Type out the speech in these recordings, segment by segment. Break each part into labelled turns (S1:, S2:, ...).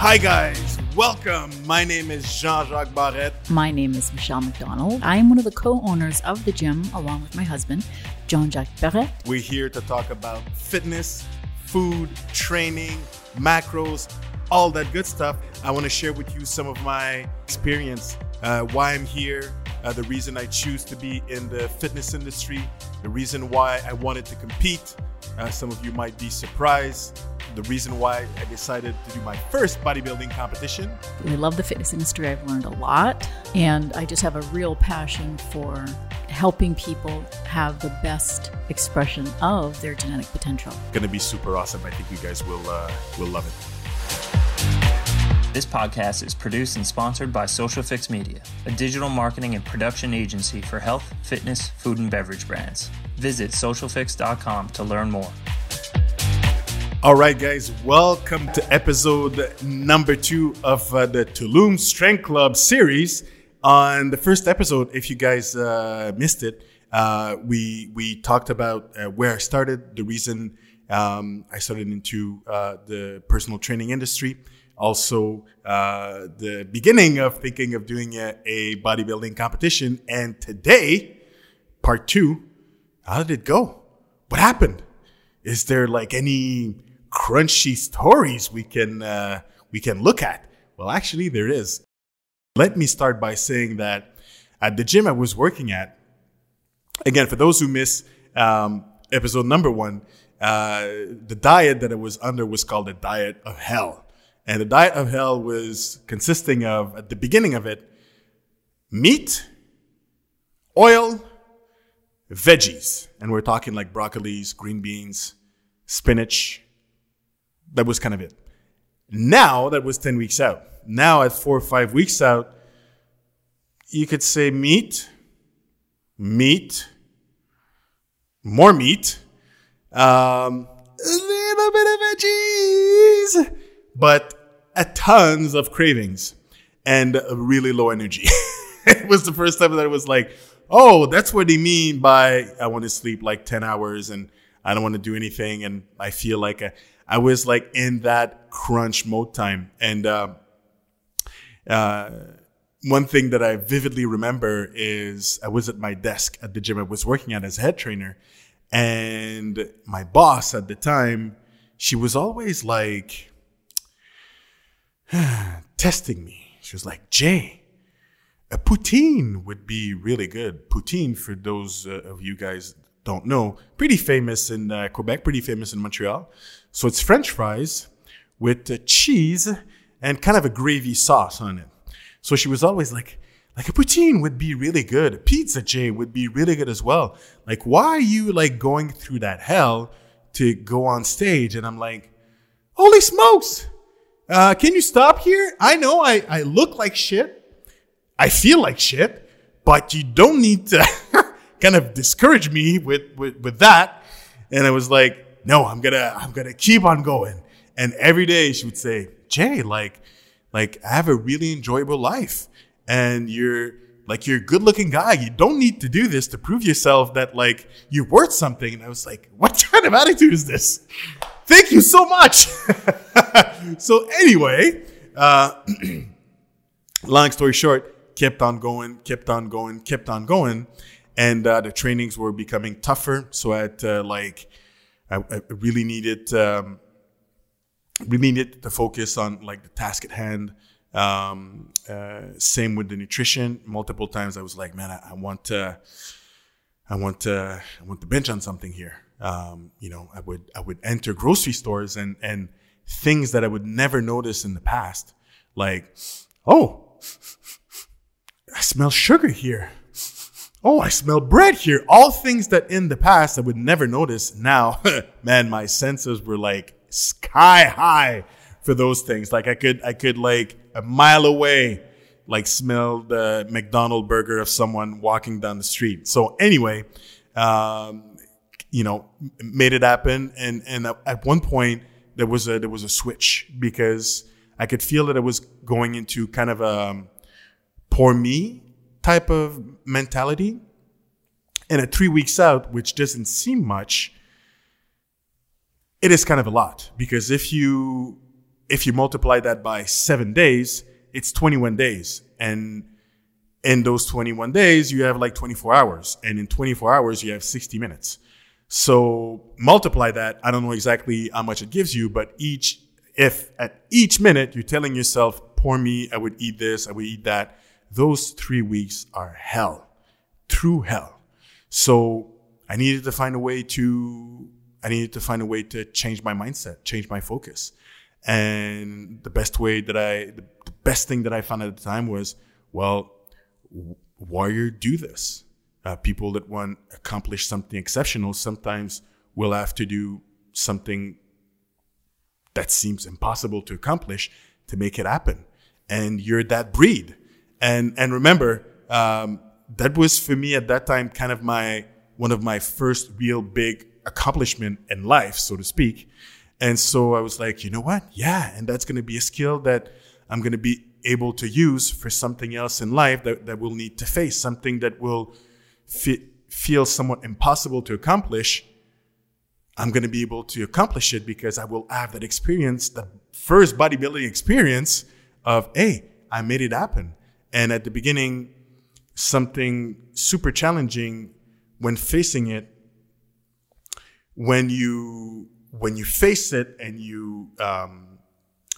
S1: Hi, guys. Welcome. My name is Jean Jacques Barrette.
S2: My name is Michelle McDonald. I am one of the co owners of the gym along with my husband, Jean Jacques Barrette.
S1: We're here to talk about fitness, food, training, macros, all that good stuff. I want to share with you some of my experience, uh, why I'm here, uh, the reason I choose to be in the fitness industry, the reason why I wanted to compete. Uh, some of you might be surprised the reason why I decided to do my first bodybuilding competition.
S2: I love the fitness industry. I've learned a lot, and I just have a real passion for helping people have the best expression of their genetic potential.
S1: Going to be super awesome. I think you guys will uh, will love it.
S3: This podcast is produced and sponsored by Social Fix Media, a digital marketing and production agency for health, fitness, food, and beverage brands. Visit socialfix.com to learn more.
S1: All right, guys, welcome to episode number two of uh, the Tulum Strength Club series. On the first episode, if you guys uh, missed it, uh, we we talked about uh, where I started, the reason um, I started into uh, the personal training industry, also uh, the beginning of thinking of doing a, a bodybuilding competition, and today, part two. How did it go? What happened? Is there like any crunchy stories we can uh, we can look at? Well, actually, there is. Let me start by saying that at the gym I was working at, again, for those who miss um, episode number one, uh, the diet that I was under was called the diet of hell. And the diet of hell was consisting of, at the beginning of it, meat, oil, veggies. And we're talking like broccolis, green beans, spinach, that was kind of it. Now that was 10 weeks out. Now at four or five weeks out, you could say meat, meat, more meat, um, a little bit of veggies, but tons of cravings and really low energy. it was the first time that I was like, oh, that's what they mean by I want to sleep like 10 hours and I don't want to do anything. And I feel like I was like in that crunch mode time. And uh, uh, one thing that I vividly remember is I was at my desk at the gym I was working at as a head trainer. And my boss at the time, she was always like testing me. She was like, Jay, a poutine would be really good. Poutine, for those uh, of you guys don't know, pretty famous in uh, Quebec, pretty famous in Montreal. So it's French fries with uh, cheese and kind of a gravy sauce on it. So she was always like, like a poutine would be really good. A pizza, Jay, would be really good as well. Like, why are you like going through that hell to go on stage? And I'm like, holy smokes. Uh, can you stop here? I know I, I look like shit. I feel like shit, but you don't need to kind of discourage me with, with, with that. And I was like, no, I'm gonna, I'm gonna keep on going. And every day she would say, Jay, like, like I have a really enjoyable life and you're like, you're a good looking guy. You don't need to do this to prove yourself that like you're worth something. And I was like, what kind of attitude is this? Thank you so much. so anyway, uh, long story short, kept on going, kept on going, kept on going. And uh, the trainings were becoming tougher. So I had to like, I, I really needed um, really needed to focus on like the task at hand. Um, uh, same with the nutrition. Multiple times I was like, man, I, I want to, I want to, I want to bench on something here. Um, you know, I would I would enter grocery stores and and things that I would never notice in the past, like, oh, I smell sugar here. Oh, I smell bread here. All things that in the past I would never notice. Now, man, my senses were like sky high for those things. Like I could, I could like a mile away, like smell the McDonald burger of someone walking down the street. So anyway, um, you know, made it happen. And, and at one point there was a, there was a switch because I could feel that I was going into kind of a um, poor me type of mentality. And at three weeks out, which doesn't seem much, it is kind of a lot because if you if you multiply that by seven days, it's 21 days. And in those 21 days, you have like 24 hours. And in 24 hours, you have 60 minutes. So multiply that. I don't know exactly how much it gives you, but each, if at each minute you're telling yourself, poor me, I would eat this, I would eat that, those three weeks are hell, true hell. So I needed to find a way to, I needed to find a way to change my mindset, change my focus. And the best way that I, the best thing that I found at the time was, well, warrior do this. Uh, people that want to accomplish something exceptional sometimes will have to do something that seems impossible to accomplish to make it happen. And you're that breed. And, and remember, um, that was for me at that time kind of my, one of my first real big accomplishment in life, so to speak. And so I was like, you know what? Yeah. And that's going to be a skill that I'm going to be able to use for something else in life that, that we'll need to face, something that will fit, feel somewhat impossible to accomplish. I'm going to be able to accomplish it because I will have that experience, the first bodybuilding experience of, hey, I made it happen. And at the beginning, something super challenging when facing it, when you when you face it and you um,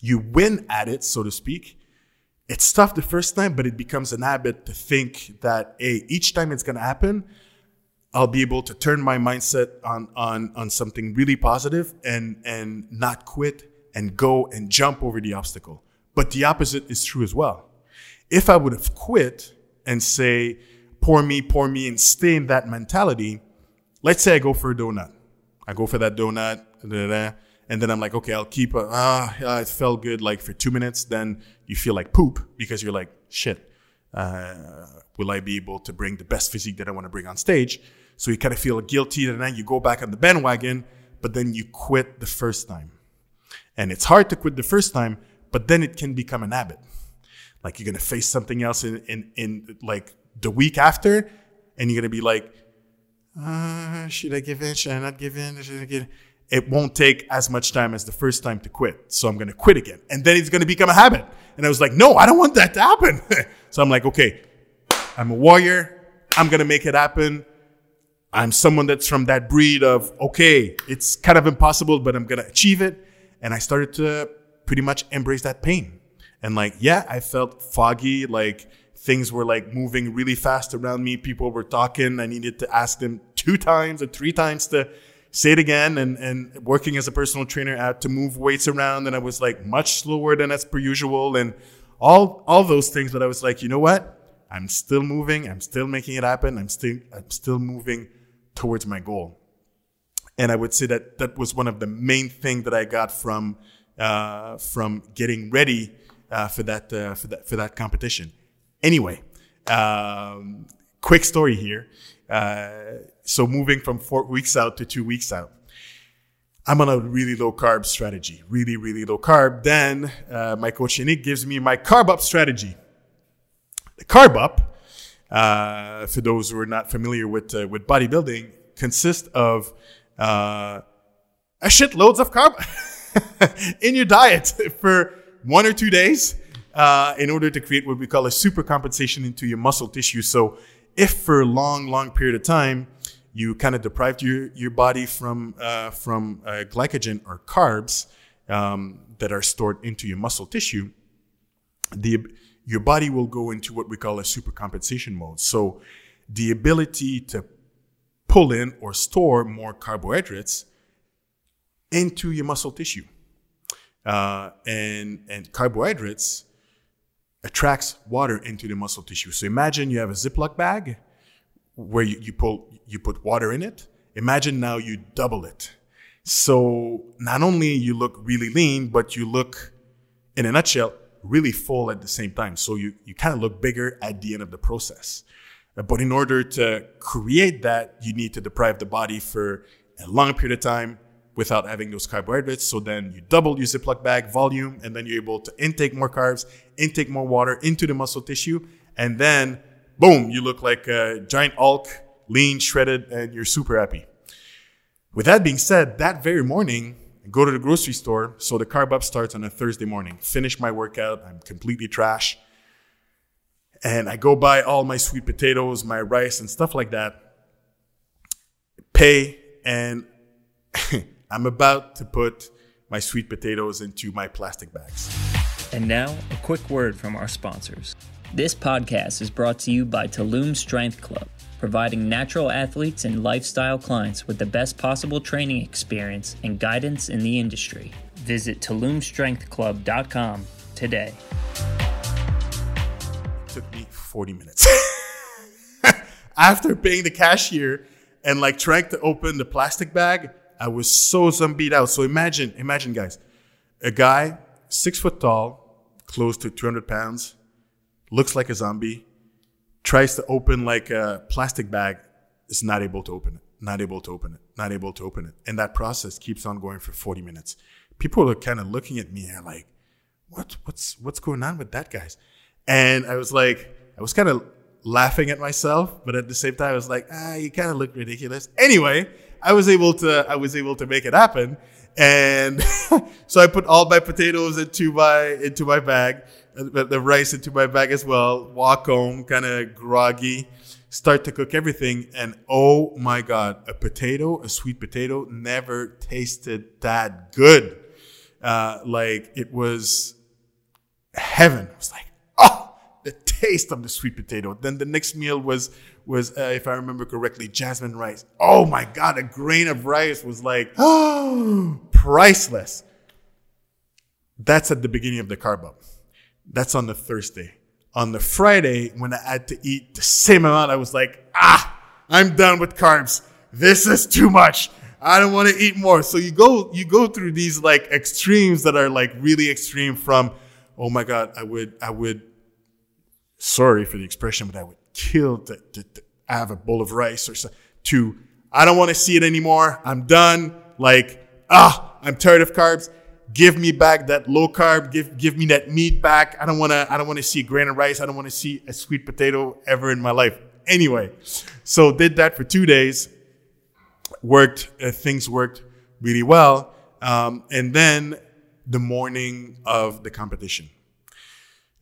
S1: you win at it, so to speak, it's tough the first time, but it becomes an habit to think that hey, each time it's gonna happen, I'll be able to turn my mindset on on on something really positive and and not quit and go and jump over the obstacle. But the opposite is true as well. If I would have quit and say, poor me, poor me, and stay in that mentality, let's say I go for a donut. I go for that donut, and then I'm like, okay, I'll keep, a, ah, it felt good like for two minutes. Then you feel like poop because you're like, shit, uh, will I be able to bring the best physique that I want to bring on stage? So you kind of feel guilty, and then you go back on the bandwagon, but then you quit the first time. And it's hard to quit the first time, but then it can become an habit. Like you're gonna face something else in in, in like the week after, and you're gonna be like, uh, should I give in? Should I not give in? Should I give in? It won't take as much time as the first time to quit. So I'm going to quit again. And then it's going to become a habit. And I was like, no, I don't want that to happen. so I'm like, okay, I'm a warrior. I'm going to make it happen. I'm someone that's from that breed of, okay, it's kind of impossible, but I'm going to achieve it. And I started to pretty much embrace that pain. And like, yeah, I felt foggy, like things were like moving really fast around me. People were talking. I needed to ask them two times or three times to say it again. And, and working as a personal trainer, I to move weights around and I was like much slower than as per usual. And all, all those things. But I was like, you know what? I'm still moving. I'm still making it happen. I'm still, I'm still moving towards my goal. And I would say that that was one of the main things that I got from, uh, from getting ready, uh, for that, uh, for that, for that competition. Anyway, um, quick story here. Uh, so moving from four weeks out to two weeks out. I'm on a really low carb strategy, really, really low carb. Then uh, my coach Yannick gives me my carb up strategy. The carb up, uh, for those who are not familiar with uh, with bodybuilding, consists of uh, a shitloads of carb in your diet for one or two days uh, in order to create what we call a super compensation into your muscle tissue. So if for a long, long period of time, you kind of deprived your, your body from, uh, from uh, glycogen or carbs um, that are stored into your muscle tissue, the, your body will go into what we call a super compensation mode. So the ability to pull in or store more carbohydrates into your muscle tissue. Uh, and, and carbohydrates attracts water into the muscle tissue. So imagine you have a Ziploc bag where you, you pull, you put water in it. Imagine now you double it. So not only you look really lean, but you look, in a nutshell, really full at the same time. So you, you kind of look bigger at the end of the process. But in order to create that, you need to deprive the body for a long period of time without having those carbohydrates. So then you double your Ziploc bag volume and then you're able to intake more carbs, intake more water into the muscle tissue. And then boom, you look like a giant Hulk, lean, shredded, and you're super happy. With that being said, that very morning, I go to the grocery store. So the carb up starts on a Thursday morning. Finish my workout. I'm completely trash. And I go buy all my sweet potatoes, my rice, and stuff like that. Pay, and I'm about to put my sweet potatoes into my plastic bags.
S3: And now, a quick word from our sponsors. This podcast is brought to you by Tulum Strength Club, providing natural athletes and lifestyle clients with the best possible training experience and guidance in the industry. Visit TulumStrengthClub.com today.
S1: It took me 40 minutes. After paying the cashier and like trying to open the plastic bag, I was so zombied out. So imagine, imagine guys, a guy six foot tall, close to 200 pounds, looks like a zombie, tries to open like a plastic bag, is not able to open it, not able to open it, not able to open it. And that process keeps on going for 40 minutes. People are kind of looking at me and like, what, what's, what's going on with that guys? And I was like, I was kind of laughing at myself, but at the same time, I was like, ah, you kind of look ridiculous. Anyway, I was able to, I was able to make it happen. And so I put all my potatoes into my, into my bag, the, the rice into my bag as well, walk home, kind of groggy, start to cook everything. And oh my God, a potato, a sweet potato never tasted that good. Uh, like it was heaven. I was like, oh, the taste of the sweet potato. Then the next meal was was, uh, if I remember correctly, jasmine rice. Oh my god, a grain of rice was like, priceless. That's at the beginning of the carb up. That's on the Thursday. On the Friday, when I had to eat the same amount, I was like, ah, I'm done with carbs. This is too much. I don't want to eat more. So you go, you go through these like extremes that are like really extreme from, oh my God, I would, I would, sorry for the expression, but I would kill to, to, to have a bowl of rice or so, to, I don't want to see it anymore. I'm done. Like, ah, I'm tired of carbs. Give me back that low carb. Give, give me that meat back. I don't want to, I don't want to see a grain of rice. I don't want to see a sweet potato ever in my life. Anyway, so did that for two days. Worked, uh, things worked really well. Um, and then the morning of the competition.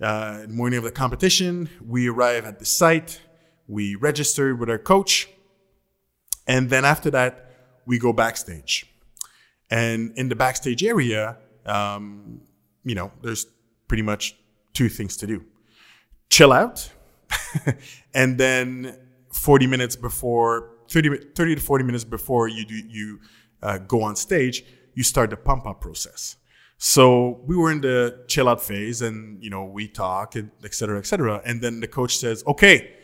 S1: Uh, morning of the competition, we arrive at the site, we register with our coach, and then after that, we go backstage. And in the backstage area, um, you know, there's pretty much two things to do chill out, and then 40 minutes before, 30, 30 to 40 minutes before you, do, you uh, go on stage, you start the pump up process. So we were in the chill out phase and, you know, we talk and et cetera, et cetera. And then the coach says, okay,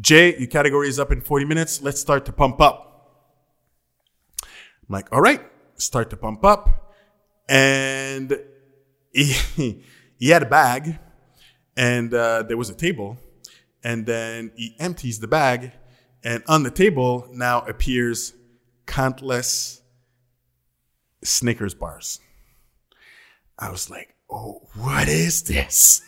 S1: Jay, your category is up in 40 minutes. Let's start to pump up. I'm like, all right, start to pump up. And he, he had a bag and uh, there was a table. And then he empties the bag. And on the table now appears countless Snickers bars. I was like, oh, what is this?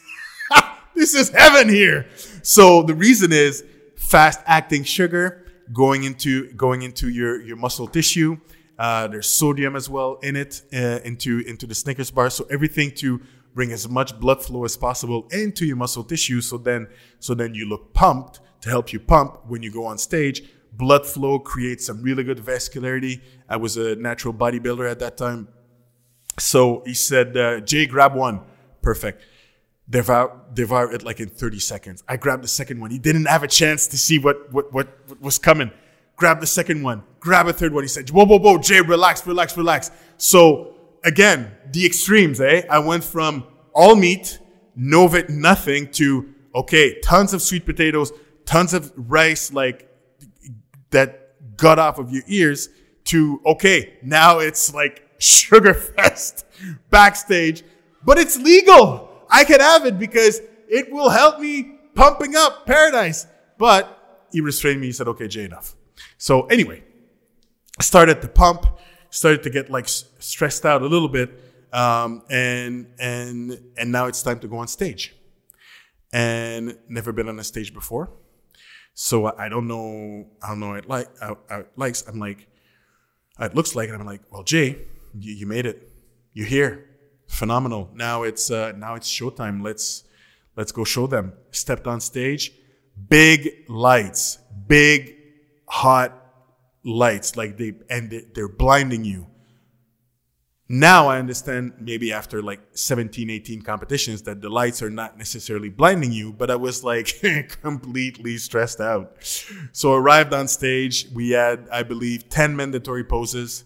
S1: this is heaven here. So the reason is fast acting sugar going into going into your your muscle tissue. Uh, there's sodium as well in it uh, into into the Snickers bar. So everything to bring as much blood flow as possible into your muscle tissue. So then so then you look pumped to help you pump when you go on stage. Blood flow creates some really good vascularity. I was a natural bodybuilder at that time. So he said, uh, Jay, grab one. Perfect. Devour, devour it like in 30 seconds. I grabbed the second one. He didn't have a chance to see what, what, what, what was coming. Grab the second one. Grab a third one. He said, whoa, whoa, whoa, Jay, relax, relax, relax. So again, the extremes, eh? I went from all meat, no nothing to, okay, tons of sweet potatoes, tons of rice, like that got off of your ears to, okay, now it's like Sugarfest backstage, but it's legal. I can have it because it will help me pumping up paradise. But he restrained me. He said, okay, Jay, enough. So anyway, I started to pump, started to get like stressed out a little bit. Um, and, and, and now it's time to go on stage and never been on a stage before. So I don't know, I don't know it like, how it likes. I'm like, it looks like, and I'm like, well, Jay, you, you made it. You're here. Phenomenal. Now it's uh, now it's showtime. Let's let's go show them. Stepped on stage, big lights, big hot lights, like they and they're blinding you. Now I understand maybe after like 17, 18 competitions that the lights are not necessarily blinding you, but I was like completely stressed out. So arrived on stage. We had, I believe, 10 mandatory poses.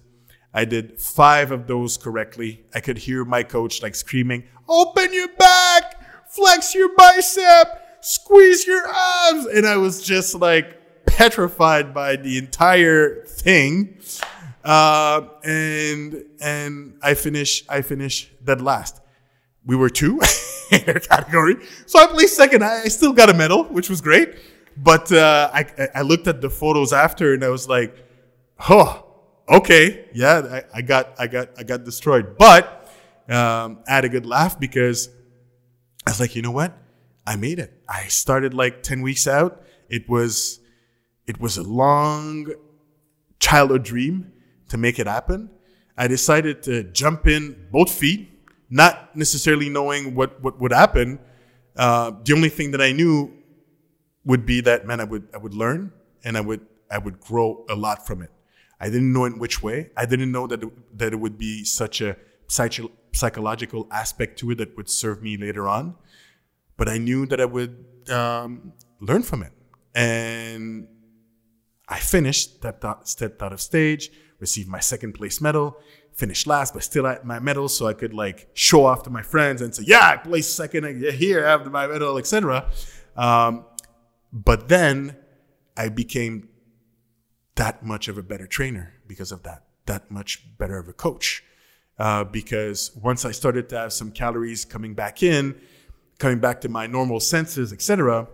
S1: I did five of those correctly. I could hear my coach like screaming, open your back, flex your bicep, squeeze your abs. And I was just like petrified by the entire thing. Uh, and and I finish I finish dead last. We were two in our category, so I placed second. I, still got a medal, which was great. But uh, I I looked at the photos after, and I was like, oh, okay, yeah, I, I got I got I got destroyed. But um, I had a good laugh because I was like, you know what? I made it. I started like ten weeks out. It was it was a long childhood dream to make it happen. I decided to jump in both feet, not necessarily knowing what, what would happen. Uh, the only thing that I knew would be that, man, I would, I would learn and I would, I would grow a lot from it. I didn't know in which way. I didn't know that, it, that it would be such a psych- psychological aspect to it that would serve me later on. But I knew that I would um, learn from it. And I finished, stepped out, stepped out of stage, received my second place medal, finished last, but still at my medal, so I could like show off to my friends and say, "Yeah, I placed second here, have my medal, etc." Um, but then I became that much of a better trainer because of that, that much better of a coach. Uh, because once I started to have some calories coming back in, coming back to my normal senses, etc.,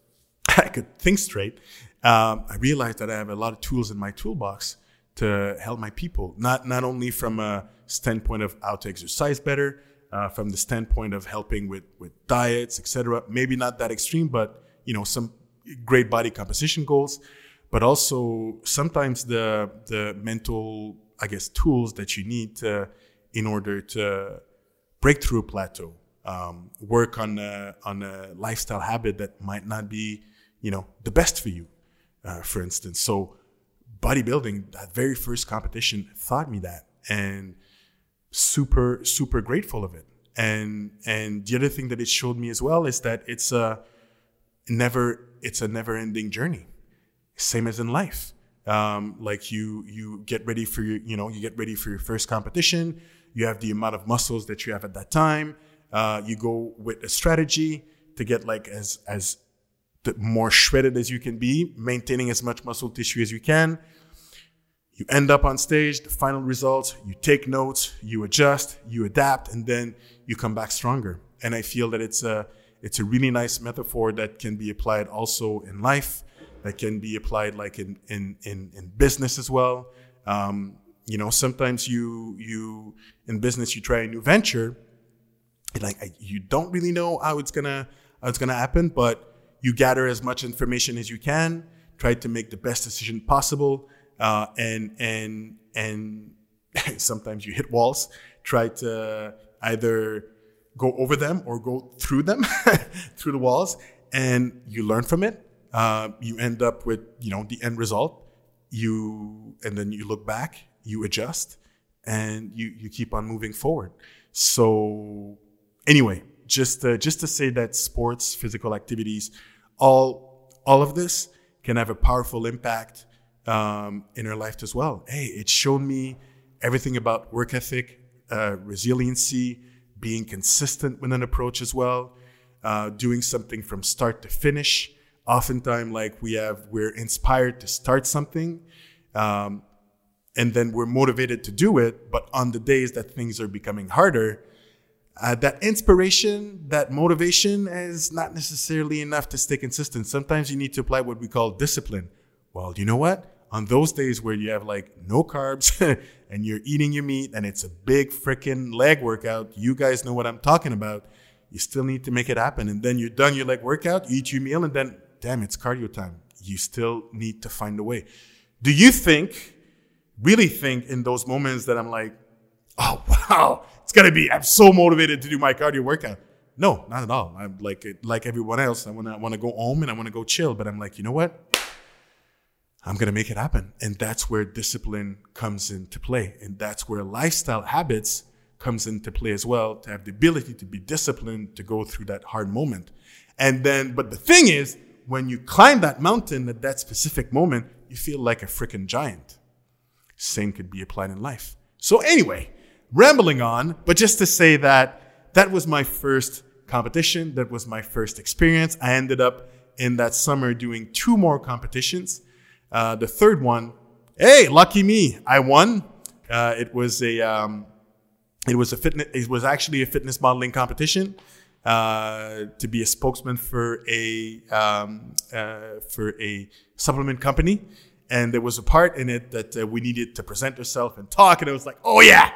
S1: I could think straight. Um, I realized that I have a lot of tools in my toolbox to help my people, not not only from a standpoint of how to exercise better, uh, from the standpoint of helping with with diets, etc. Maybe not that extreme, but you know some great body composition goals, but also sometimes the the mental, I guess, tools that you need in order to break through a plateau, um, work on a, on a lifestyle habit that might not be, you know, the best for you, uh, for instance. So bodybuilding, that very first competition taught me that and super, super grateful of it. And, and the other thing that it showed me as well is that it's a never, it's a never ending journey. Same as in life. Um, like you, you get ready for your, you know, you get ready for your first competition. You have the amount of muscles that you have at that time. Uh, you go with a strategy to get like as, as the more shredded as you can be, maintaining as much muscle tissue as you can. You end up on stage, the final results, you take notes, you adjust, you adapt, and then you come back stronger. And I feel that it's a, it's a really nice metaphor that can be applied also in life, that can be applied like in, in, in, in business as well. Um, you know, sometimes you, you, in business, you try a new venture, like you don't really know how it's gonna, how it's gonna happen, but you gather as much information as you can, try to make the best decision possible, uh, and and and sometimes you hit walls. Try to either go over them or go through them, through the walls, and you learn from it. Uh, you end up with you know the end result. You and then you look back, you adjust, and you you keep on moving forward. So anyway, just uh, just to say that sports, physical activities all all of this can have a powerful impact um, in our life as well. Hey, it showed me everything about work ethic, uh, resiliency, being consistent with an approach as well, uh, doing something from start to finish. Oftentimes, like we have, we're inspired to start something, um, and then we're motivated to do it. But on the days that things are becoming harder, uh, that inspiration, that motivation is not necessarily enough to stay consistent. Sometimes you need to apply what we call discipline. Well, you know what? On those days where you have like no carbs and you're eating your meat and it's a big freaking leg workout, you guys know what I'm talking about. You still need to make it happen. And then you're done your leg workout, you eat your meal, and then, damn, it's cardio time. You still need to find a way. Do you think, really think in those moments that I'm like, oh wow, it's gonna be. I'm so motivated to do my cardio workout. No, not at all. I'm like like everyone else. I wanna want to go home and I want to go chill. But I'm like, you know what? I'm gonna make it happen, and that's where discipline comes into play, and that's where lifestyle habits comes into play as well. To have the ability to be disciplined to go through that hard moment, and then. But the thing is, when you climb that mountain at that specific moment, you feel like a freaking giant. Same could be applied in life. So anyway, rambling on, but just to say that that was my first competition. That was my first experience. I ended up in that summer doing two more competitions. Uh, the third one, hey, lucky me, I won. Uh, it was a um, it was a fitness. It was actually a fitness modeling competition uh, to be a spokesman for a um, uh, for a supplement company, and there was a part in it that uh, we needed to present ourselves and talk, and it was like, oh yeah,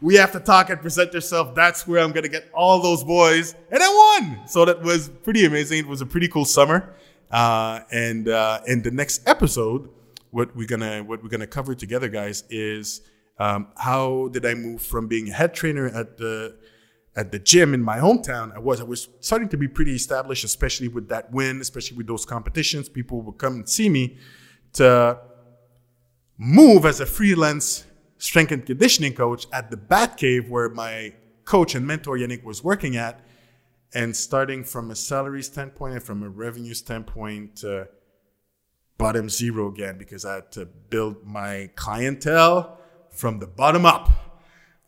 S1: we have to talk and present ourselves. That's where I'm gonna get all those boys, and I won. So that was pretty amazing. It was a pretty cool summer. Uh, and uh, in the next episode, what we're gonna what we're gonna cover together, guys, is um, how did I move from being a head trainer at the at the gym in my hometown. I was I was starting to be pretty established, especially with that win, especially with those competitions. People would come and see me to move as a freelance strength and conditioning coach at the Bat Cave where my coach and mentor Yannick was working at and starting from a salary standpoint and from a revenue standpoint, uh, bottom zero again because I had to build my clientele from the bottom up.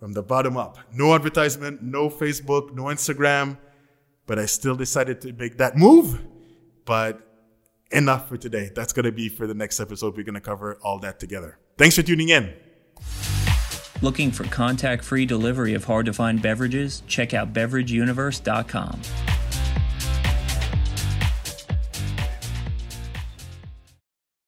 S1: From the bottom up. No advertisement, no Facebook, no Instagram, but I still decided to make that move. But enough for today. That's going to be for the next episode. We're going to cover all that together. Thanks for tuning in.
S3: Looking for contact free delivery of hard to find beverages? Check out beverageuniverse.com.